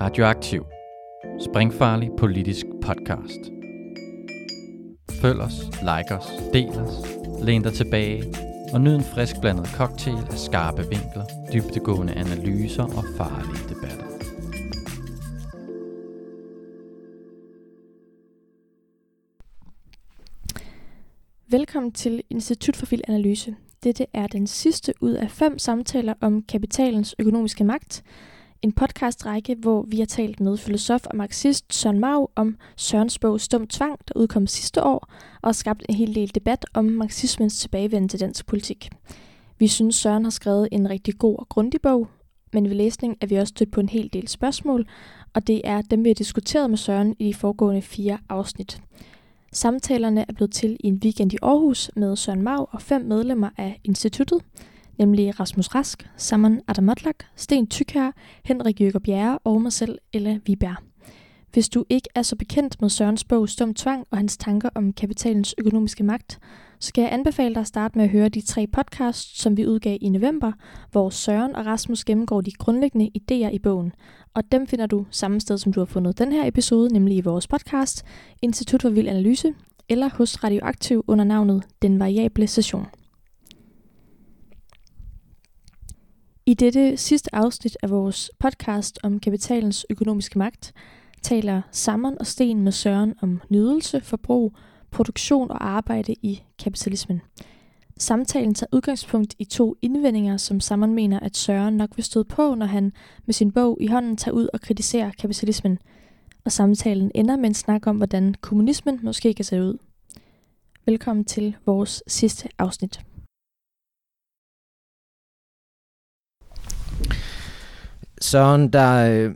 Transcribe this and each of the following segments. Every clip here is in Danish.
Radioaktiv. Springfarlig politisk podcast. Følg os, like os, del os, læn dig tilbage og nyd en frisk blandet cocktail af skarpe vinkler, dybtegående analyser og farlige debatter. Velkommen til Institut for Filanalyse. Dette er den sidste ud af fem samtaler om kapitalens økonomiske magt. En podcastrække, hvor vi har talt med filosof og marxist Søren Mau om Sørens bog Stum Tvang, der udkom sidste år, og skabt en hel del debat om marxismens tilbagevenden til dansk politik. Vi synes, Søren har skrevet en rigtig god og grundig bog, men ved læsning er vi også stødt på en hel del spørgsmål, og det er dem, vi har diskuteret med Søren i de foregående fire afsnit. Samtalerne er blevet til i en weekend i Aarhus med Søren Mau og fem medlemmer af instituttet, nemlig Rasmus Rask, Saman Adamotlak, Sten Tykær, Henrik Jørger Bjerre og mig selv, Ella Viberg. Hvis du ikke er så bekendt med Sørens bog Stum Tvang og hans tanker om kapitalens økonomiske magt, så skal jeg anbefale dig at starte med at høre de tre podcasts, som vi udgav i november, hvor Søren og Rasmus gennemgår de grundlæggende idéer i bogen. Og dem finder du samme sted, som du har fundet den her episode, nemlig i vores podcast, Institut for Vild Analyse, eller hos Radioaktiv under navnet Den Variable Session. I dette sidste afsnit af vores podcast om kapitalens økonomiske magt, taler Sammen og Sten med Søren om nydelse, forbrug, produktion og arbejde i kapitalismen. Samtalen tager udgangspunkt i to indvendinger, som Sammen mener, at Søren nok vil støde på, når han med sin bog i hånden tager ud og kritiserer kapitalismen. Og samtalen ender med en snak om, hvordan kommunismen måske kan se ud. Velkommen til vores sidste afsnit. Søren, der, øh,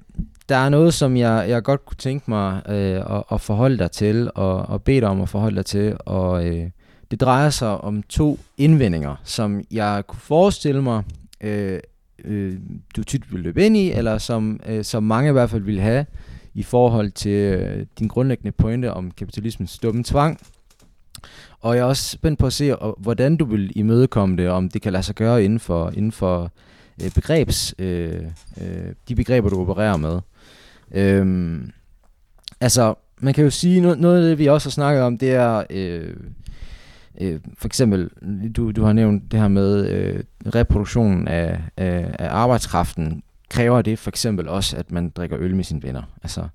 der er noget, som jeg, jeg godt kunne tænke mig øh, at, at forholde dig til, og, og bede dig om at forholde dig til. Og øh, det drejer sig om to indvendinger, som jeg kunne forestille mig, øh, øh, du tit vil løbe ind i, eller som, øh, som mange i hvert fald vil have, i forhold til øh, din grundlæggende pointe om kapitalismens dumme tvang. Og jeg er også spændt på at se, hvordan du vil imødekomme det, om det kan lade sig gøre inden for, inden for øh, begrebs, øh, øh, de begreber, du opererer med. Øh, altså, man kan jo sige, noget, noget af det, vi også har snakket om, det er øh, øh, for eksempel, du, du har nævnt det her med øh, reproduktionen af, af, af arbejdskraften. Kræver det for eksempel også, at man drikker øl med sine venner? Altså,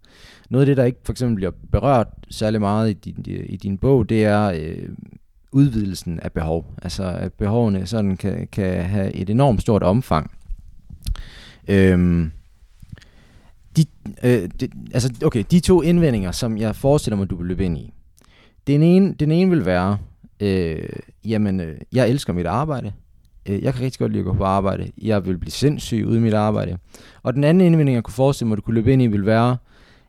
noget af det, der ikke for eksempel bliver berørt særlig meget i din, i din bog, det er øh, udvidelsen af behov. Altså at behovene sådan kan, kan have et enormt stort omfang. Øhm, de, øh, de, altså, okay, de to indvendinger, som jeg forestiller mig, du vil løbe ind i. Den ene, den ene vil være, øh, jamen, øh, jeg elsker mit arbejde. Øh, jeg kan rigtig godt lide at gå på arbejde. Jeg vil blive sindssyg ude i mit arbejde. Og den anden indvending, jeg kunne forestille mig, du kunne løbe ind i, vil være,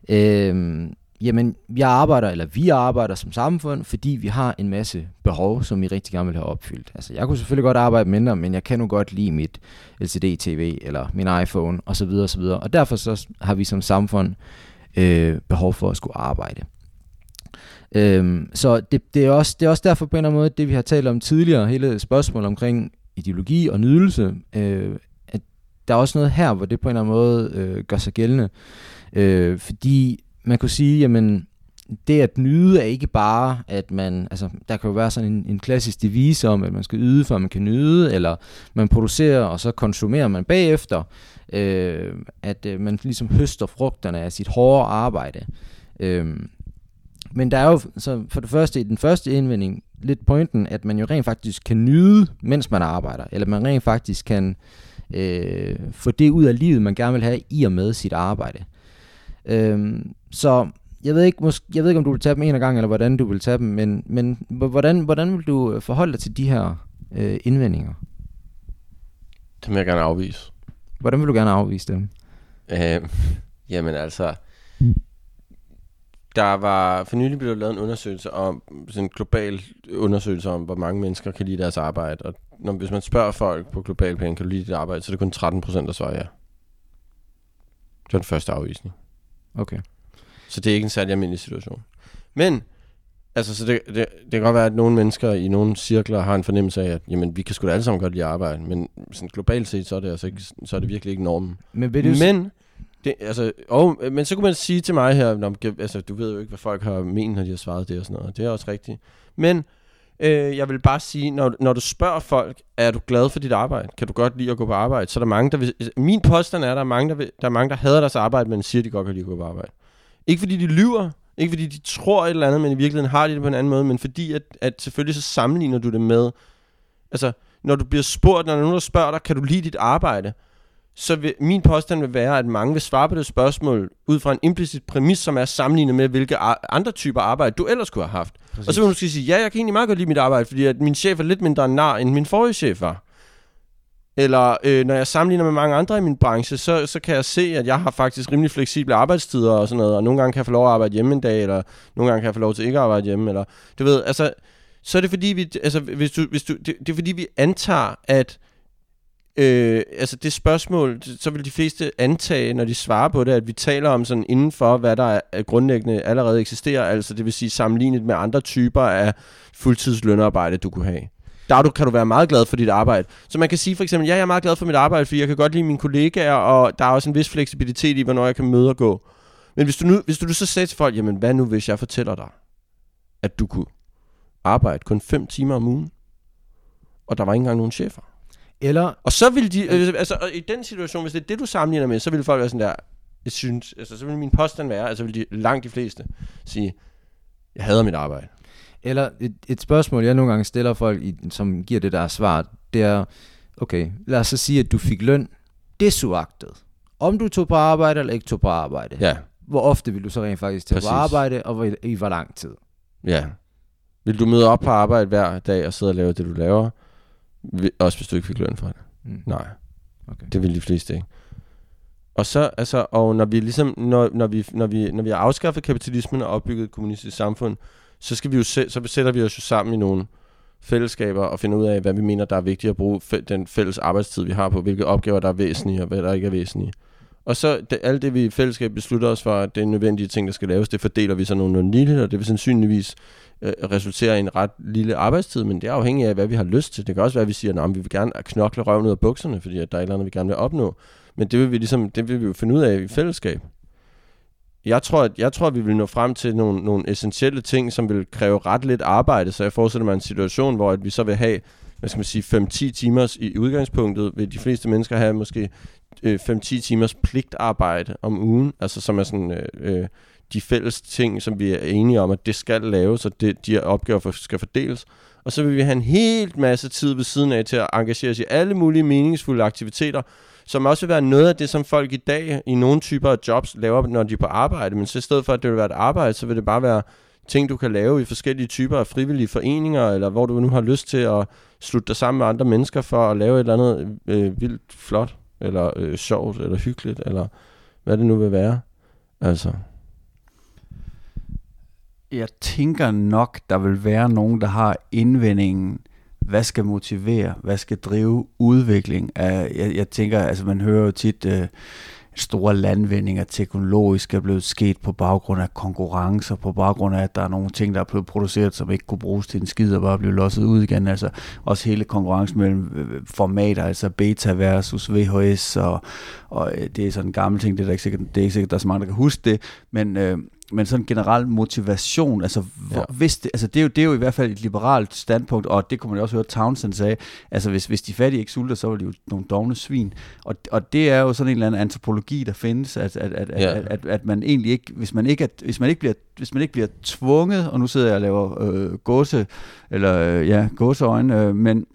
øh, jamen, jeg arbejder, eller vi arbejder som samfund, fordi vi har en masse behov, som vi rigtig gerne vil have opfyldt. Altså, jeg kunne selvfølgelig godt arbejde mindre, men jeg kan nu godt lide mit LCD-TV, eller min iPhone, osv. osv. Og derfor så har vi som samfund øh, behov for at skulle arbejde. Øhm, så det, det, er også, det er også derfor på en eller anden måde, det vi har talt om tidligere, hele spørgsmålet omkring ideologi og nydelse, øh, at der er også noget her, hvor det på en eller anden måde øh, gør sig gældende. Øh, fordi man kunne sige, jamen, det at nyde er ikke bare, at man, altså der kan jo være sådan en, en klassisk devise om, at man skal yde, for man kan nyde, eller man producerer, og så konsumerer man bagefter, øh, at øh, man ligesom høster frugterne af sit hårde arbejde. Øh, men der er jo så for det første i den første indvending lidt pointen, at man jo rent faktisk kan nyde, mens man arbejder, eller man rent faktisk kan øh, få det ud af livet, man gerne vil have i og med sit arbejde. Øhm, så jeg ved, ikke, måske, jeg ved ikke, om du vil tage dem en gang, eller hvordan du vil tage dem, men, men hvordan, hvordan vil du øh, forholde dig til de her øh, indvendinger? Det vil jeg gerne afvise. Hvordan vil du gerne afvise dem? Øh, jamen altså, der var for nylig blevet lavet en undersøgelse om, sådan en global undersøgelse om, hvor mange mennesker kan lide deres arbejde. Og når, hvis man spørger folk på global plan, kan du lide dit arbejde, så er det kun 13 procent, der svarer ja. Det var den første afvisning. Okay. Så det er ikke en særlig almindelig situation. Men, altså, så det, det, det kan godt være, at nogle mennesker i nogle cirkler har en fornemmelse af, at jamen, vi kan sgu da alle sammen godt lide arbejde, men sådan globalt set, så er det, altså ikke, så er det virkelig ikke normen. Men, vil du men Det, altså, og, men så kunne man sige til mig her, når, altså, du ved jo ikke, hvad folk har ment, når de har svaret det og sådan noget. Det er også rigtigt. Men øh, jeg vil bare sige, når, når du spørger folk, er du glad for dit arbejde? Kan du godt lide at gå på arbejde? Så er der mange, der vil, min påstand er, at der er mange, der, vil, der, er mange, der hader deres arbejde, men siger, at de godt kan lide at gå på arbejde. Ikke fordi de lyver, ikke fordi de tror et eller andet, men i virkeligheden har de det på en anden måde, men fordi at, at selvfølgelig så sammenligner du det med, altså når du bliver spurgt, når nogen der spørger dig, kan du lide dit arbejde? Så vil, min påstand vil være, at mange vil svare på det spørgsmål ud fra en implicit præmis, som er sammenlignet med, hvilke andre typer arbejde du ellers kunne have haft. Præcis. Og så vil du måske sige, ja, jeg kan egentlig meget godt lide mit arbejde, fordi at min chef er lidt mindre nar, end min forrige chef var. Eller øh, når jeg sammenligner med mange andre i min branche, så, så kan jeg se, at jeg har faktisk rimelig fleksible arbejdstider og sådan noget, og nogle gange kan jeg få lov at arbejde hjemme en dag, eller nogle gange kan jeg få lov til ikke at arbejde hjemme, eller du ved, altså, så er det fordi vi, altså, hvis du, hvis du, det, det er fordi vi antager, at øh, altså det spørgsmål, så vil de fleste antage, når de svarer på det, at vi taler om sådan inden for, hvad der er grundlæggende allerede eksisterer, altså det vil sige sammenlignet med andre typer af fuldtidslønarbejde, du kunne have der du, kan du være meget glad for dit arbejde. Så man kan sige for eksempel, ja, jeg er meget glad for mit arbejde, fordi jeg kan godt lide mine kollegaer, og der er også en vis fleksibilitet i, hvornår jeg kan møde og gå. Men hvis du nu, hvis du så sagde til folk, jamen hvad nu, hvis jeg fortæller dig, at du kunne arbejde kun 5 timer om ugen, og der var ikke engang nogen chefer. Eller... Og så vil de, øh, altså i den situation, hvis det er det, du sammenligner med, så vil folk være sådan der, jeg synes, altså så vil min påstand være, altså vil de langt de fleste sige, jeg hader mit arbejde. Eller et, et spørgsmål, jeg nogle gange stiller folk, i, som giver det der svar, det er, okay, lad os så sige, at du fik løn desuagtet. Om du tog på arbejde eller ikke tog på arbejde. Ja. Hvor ofte vil du så rent faktisk tage på arbejde, og i, i hvor lang tid? Ja. Vil du møde op på arbejde hver dag og sidde og lave det, du laver? Også hvis du ikke fik løn for det? Mm. Nej. Okay. Det vil de fleste ikke. Og så, altså, og når vi ligesom, når, når vi, når vi, når vi har afskaffet kapitalismen og opbygget et kommunistisk samfund, så, skal vi jo se, så sætter vi os jo sammen i nogle fællesskaber og finder ud af, hvad vi mener, der er vigtigt at bruge den fælles arbejdstid, vi har på, hvilke opgaver, der er væsentlige og hvad der ikke er væsentlige. Og så det, alt det, vi i fællesskab beslutter os for, at det er nødvendige ting, der skal laves, det fordeler vi så nogle lille, og det vil sandsynligvis øh, resultere i en ret lille arbejdstid, men det er afhængigt af, hvad vi har lyst til. Det kan også være, at vi siger, at vi vil gerne knokle røven ud af bukserne, fordi at der er et eller andet, vi gerne vil opnå. Men det vil vi, ligesom, det vil vi jo finde ud af i fællesskab jeg tror, at, jeg tror, at vi vil nå frem til nogle, nogle essentielle ting, som vil kræve ret lidt arbejde, så jeg forestiller mig en situation, hvor at vi så vil have, hvad skal man sige, 5-10 timers i udgangspunktet, vil de fleste mennesker have måske øh, 5-10 timers pligtarbejde om ugen, altså som er sådan øh, øh, de fælles ting, som vi er enige om, at det skal laves, og det, de her opgaver skal fordeles. Og så vil vi have en helt masse tid ved siden af til at engagere os i alle mulige meningsfulde aktiviteter, som også vil være noget af det, som folk i dag i nogle typer af jobs laver, når de er på arbejde. Men så i stedet for, at det vil være et arbejde, så vil det bare være ting, du kan lave i forskellige typer af frivillige foreninger, eller hvor du nu har lyst til at slutte dig sammen med andre mennesker for at lave et eller andet øh, vildt flot, eller øh, sjovt, eller hyggeligt, eller hvad det nu vil være. Altså. Jeg tænker nok, der vil være nogen, der har indvendingen, hvad skal motivere, hvad skal drive udvikling. Af, jeg, jeg tænker, altså man hører jo tit, Øh, store landvindinger teknologisk er blevet sket på baggrund af konkurrencer, på baggrund af, at der er nogle ting, der er blevet produceret, som ikke kunne bruges til en skid og bare blive losset ud igen. Altså også hele konkurrencen mellem øh, øh, formater, altså beta versus VHS, og, og øh, det er sådan en gammel ting, det er, der ikke sikkert, det er ikke sikkert, der er så mange, der kan huske det, men øh, men sådan en generel motivation, altså, hvor, ja. hvis det, altså det, er jo, det er jo i hvert fald et liberalt standpunkt, og det kunne man også høre Townsend sige, altså hvis, hvis de fattige ikke sulter, så var de jo nogle dogne svin, og, og det er jo sådan en eller anden antropologi, der findes, at, at, at, ja. at, at, at man egentlig ikke, hvis man ikke, er, hvis man ikke bliver hvis man ikke bliver tvunget, og nu sidder jeg og laver øh, gåse, eller øh, ja, gåseøjne, øh, men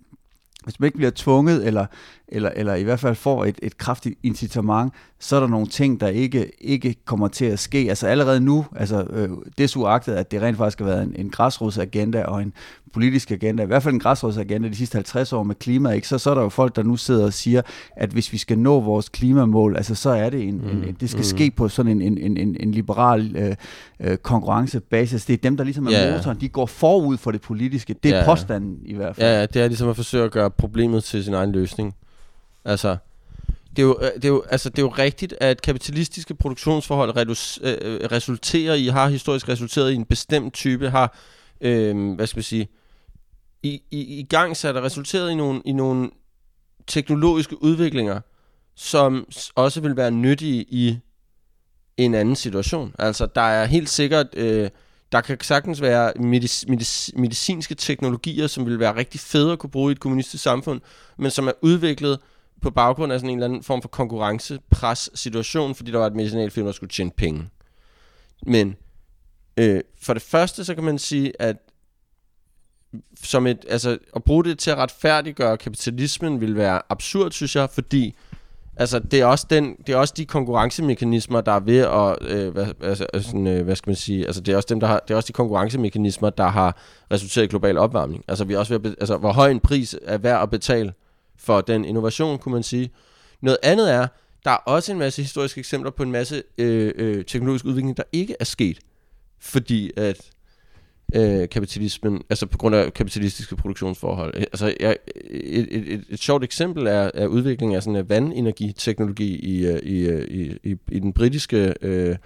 hvis man ikke bliver tvunget, eller, eller, eller i hvert fald får et, et kraftigt incitament, så er der nogle ting, der ikke, ikke kommer til at ske. Altså allerede nu, altså øh, desuagtet, at det rent faktisk har været en, en græsrodsagenda og en politisk agenda, i hvert fald en græsrodsagenda de sidste 50 år med klima, ikke? Så, så er der jo folk, der nu sidder og siger, at hvis vi skal nå vores klimamål, altså så er det en, mm. en det skal mm. ske på sådan en, en, en, en liberal øh, øh, konkurrencebasis. Det er dem, der ligesom er yeah. motoren, de går forud for det politiske. Det er yeah. påstanden i hvert fald. Ja, ja, det er ligesom at forsøge at gøre problemet til sin egen løsning. Altså, det er, jo, øh, det, er jo, altså, det er jo rigtigt, at kapitalistiske produktionsforhold redus, øh, øh, resulterer i, har historisk resulteret i en bestemt type, har, øh, hvad skal man sige, i, i, i gang sat og resulteret i nogle, i nogle teknologiske udviklinger, som også vil være nyttige i en anden situation. Altså, der er helt sikkert... Øh, der kan sagtens være medic- medic- medicinske teknologier, som vil være rigtig fede at kunne bruge i et kommunistisk samfund, men som er udviklet på baggrund af sådan en eller anden form for konkurrencepres-situation, fordi der var et medicinalfirma, der skulle tjene penge. Men øh, for det første, så kan man sige, at som et, altså, at bruge det til at retfærdiggøre kapitalismen vil være absurd, synes jeg, fordi altså, det, er også den, det er også de konkurrencemekanismer, der er ved at, øh, hvad, altså, øh, sådan, øh, hvad skal man sige, altså, det er også dem, der har, det er også de konkurrencemekanismer, der har resulteret i global opvarmning. Altså, vi er også ved at, altså, hvor høj en pris er værd at betale for den innovation, kunne man sige. Noget andet er, der er også en masse historiske eksempler på en masse øh, øh, teknologisk udvikling, der ikke er sket, fordi at øh, kapitalismen, altså på grund af kapitalistiske produktionsforhold. Øh, altså jeg, et, et, et, et sjovt eksempel er, er udviklingen af sådan en vandenergiteknologi i, øh, i, i, i, i den britiske øh,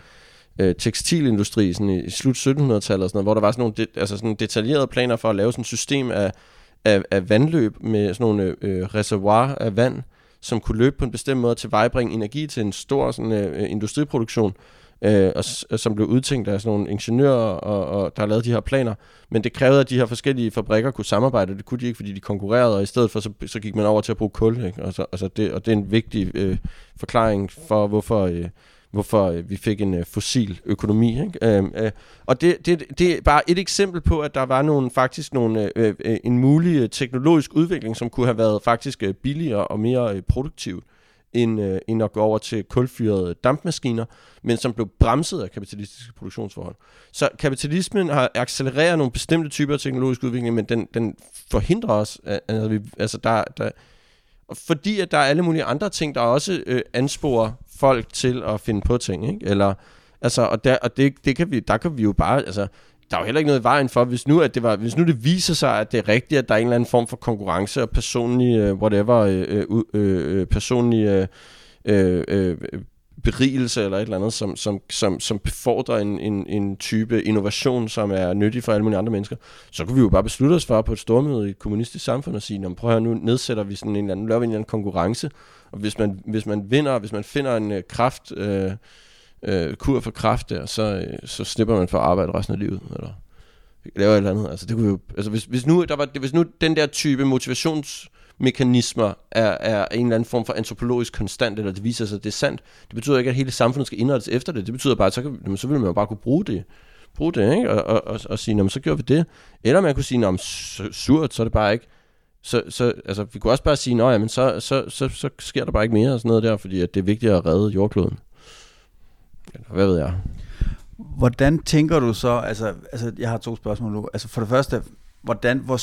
øh, tekstilindustri sådan i, i slut 1700-tallet, og sådan noget, hvor der var sådan nogle de, altså sådan detaljerede planer for at lave sådan et system af, af, af vandløb med sådan nogle øh, reservoir af vand, som kunne løbe på en bestemt måde til vejbringe energi til en stor sådan, øh, industriproduktion, øh, øh, og, som blev udtænkt af sådan nogle ingeniører, og, og der har lavet de her planer. Men det krævede, at de her forskellige fabrikker kunne samarbejde, det kunne de ikke, fordi de konkurrerede, og i stedet for, så, så gik man over til at bruge kul. Ikke? Og, så, altså det, og det er en vigtig øh, forklaring for, hvorfor... Øh, hvorfor øh, vi fik en øh, fossil økonomi. Ikke? Øh, øh, og det, det, det er bare et eksempel på, at der var nogle, faktisk nogle, øh, øh, en mulig øh, teknologisk udvikling, som kunne have været faktisk øh, billigere og mere øh, produktiv end, øh, end at gå over til kulfyrede dampmaskiner, men som blev bremset af kapitalistiske produktionsforhold. Så kapitalismen har accelereret nogle bestemte typer af teknologisk udvikling, men den, den forhindrer os, altså, vi, altså der, der, fordi at der er alle mulige andre ting, der også øh, ansporer folk til at finde på ting, ikke? Eller, altså, og, der, og det, det kan vi, der kan vi jo bare, altså, der er jo heller ikke noget i vejen for, hvis nu, at det var, hvis nu det viser sig, at det er rigtigt, at der er en eller anden form for konkurrence og personlig, uh, whatever, uh, uh, uh, personlig uh, uh, berigelse eller et eller andet, som, som, som, som befordrer en, en, en type innovation, som er nyttig for alle mulige andre mennesker, så kunne vi jo bare beslutte os for på et stormøde i et kommunistisk samfund og sige, prøv at høre, nu nedsætter vi sådan en eller anden, laver vi en eller anden konkurrence, og hvis man, hvis man vinder, hvis man finder en uh, kraft, uh, øh, kur for kraft der, så, øh, så slipper man for at arbejde resten af livet, eller laver et eller andet. Altså, det kunne jo, altså hvis, hvis, nu, der var, hvis nu den der type motivationsmekanismer er, er en eller anden form for antropologisk konstant, eller det viser sig, at det er sandt. Det betyder ikke, at hele samfundet skal indrettes efter det. Det betyder bare, at så, kan, så vil man jo bare kunne bruge det, bruge det ikke? Og, og, og, og sige, så gjorde vi det. Eller man kunne sige, om surt, så er det bare ikke. Så, så altså, vi kunne også bare sige, at så, så, så, så sker der bare ikke mere og sådan noget der, fordi at det er vigtigt at redde jordkloden. Hvad ved jeg? Hvordan tænker du så, altså, altså jeg har to spørgsmål nu. Altså for det første, hvordan, hvor,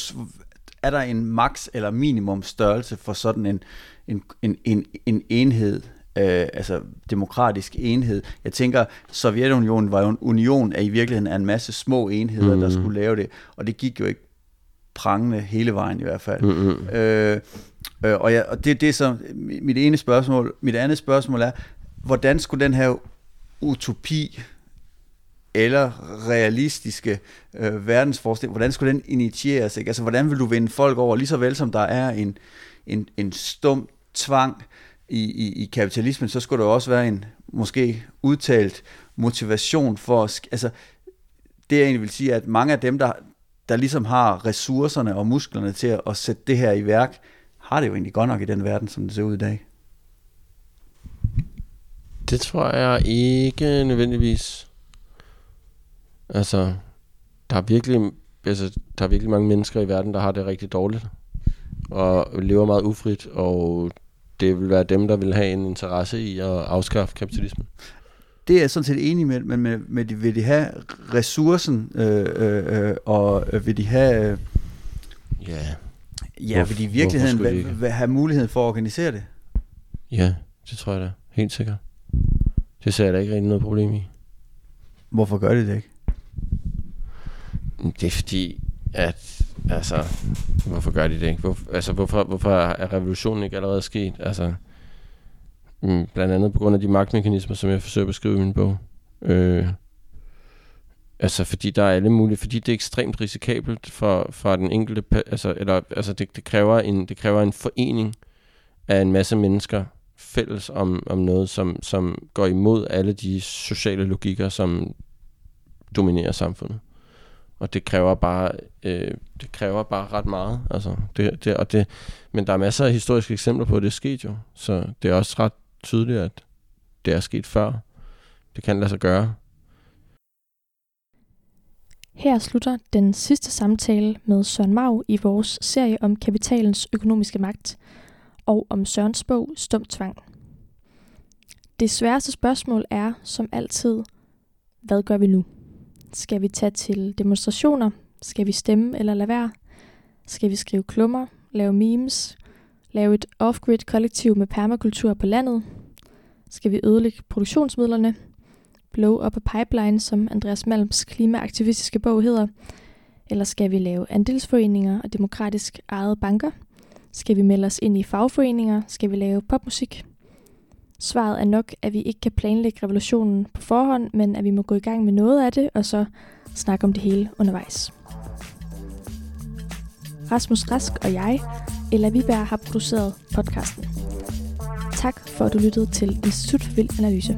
er der en max eller minimum størrelse for sådan en, en, en, en, en enhed, øh, altså demokratisk enhed. Jeg tænker, Sovjetunionen var jo en union af i virkeligheden af en masse små enheder, mm. der skulle lave det, og det gik jo ikke prangende hele vejen i hvert fald. Mm-hmm. Øh, øh, og, ja, og det, det er så mit ene spørgsmål. Mit andet spørgsmål er, hvordan skulle den her utopi eller realistiske øh, verdensforestilling, hvordan skulle den initieres? Ikke? Altså, hvordan vil du vinde folk over, lige så vel som der er en, en, en stum tvang i, i, i kapitalismen, så skulle der også være en måske udtalt motivation for, altså, det jeg egentlig vil sige, at mange af dem, der, der ligesom har ressourcerne og musklerne til at, at sætte det her i værk, har det jo egentlig godt nok i den verden, som det ser ud i dag. Det tror jeg ikke nødvendigvis. Altså, der er virkelig, altså, der er virkelig mange mennesker i verden, der har det rigtig dårligt. Og lever meget ufrit, og det vil være dem, der vil have en interesse i at afskaffe kapitalismen. Det er jeg sådan set enig med, men med, med, vil de have ressourcen, øh, øh, øh og vil de have... Øh, ja. Ja, vil de i virkeligheden vil have mulighed for at organisere det? Ja, det tror jeg da. Helt sikkert. Det ser jeg da ikke rigtig noget problem i. Hvorfor gør de det ikke? Det er fordi, at altså, hvorfor gør de det ikke? Hvor, altså, hvorfor, hvorfor er revolutionen ikke allerede sket? Altså, mm, blandt andet på grund af de magtmekanismer, som jeg forsøger at beskrive i min bog. Øh, altså, fordi der er alle mulige, fordi det er ekstremt risikabelt for, for den enkelte, altså, eller, altså det, det, kræver en, det kræver en forening af en masse mennesker, fælles om, om noget, som, som går imod alle de sociale logikker, som dominerer samfundet. Og det kræver bare, øh, det kræver bare ret meget. Altså, det, det, og det, men der er masser af historiske eksempler på, at det er sket jo. Så det er også ret tydeligt, at det er sket før. Det kan lade sig gøre. Her slutter den sidste samtale med Søren Mau i vores serie om kapitalens økonomiske magt og om Sørens bog Stumtvang. Det sværeste spørgsmål er, som altid, hvad gør vi nu? Skal vi tage til demonstrationer? Skal vi stemme eller lade være? Skal vi skrive klummer, lave memes, lave et off-grid kollektiv med permakultur på landet? Skal vi ødelægge produktionsmidlerne? Blow up a pipeline, som Andreas Malms klimaaktivistiske bog hedder? Eller skal vi lave andelsforeninger og demokratisk ejede banker? Skal vi melde os ind i fagforeninger? Skal vi lave popmusik? Svaret er nok, at vi ikke kan planlægge revolutionen på forhånd, men at vi må gå i gang med noget af det, og så snakke om det hele undervejs. Rasmus Rask og jeg, Ella Viberg, har produceret podcasten. Tak for, at du lyttede til Institut for Vild Analyse.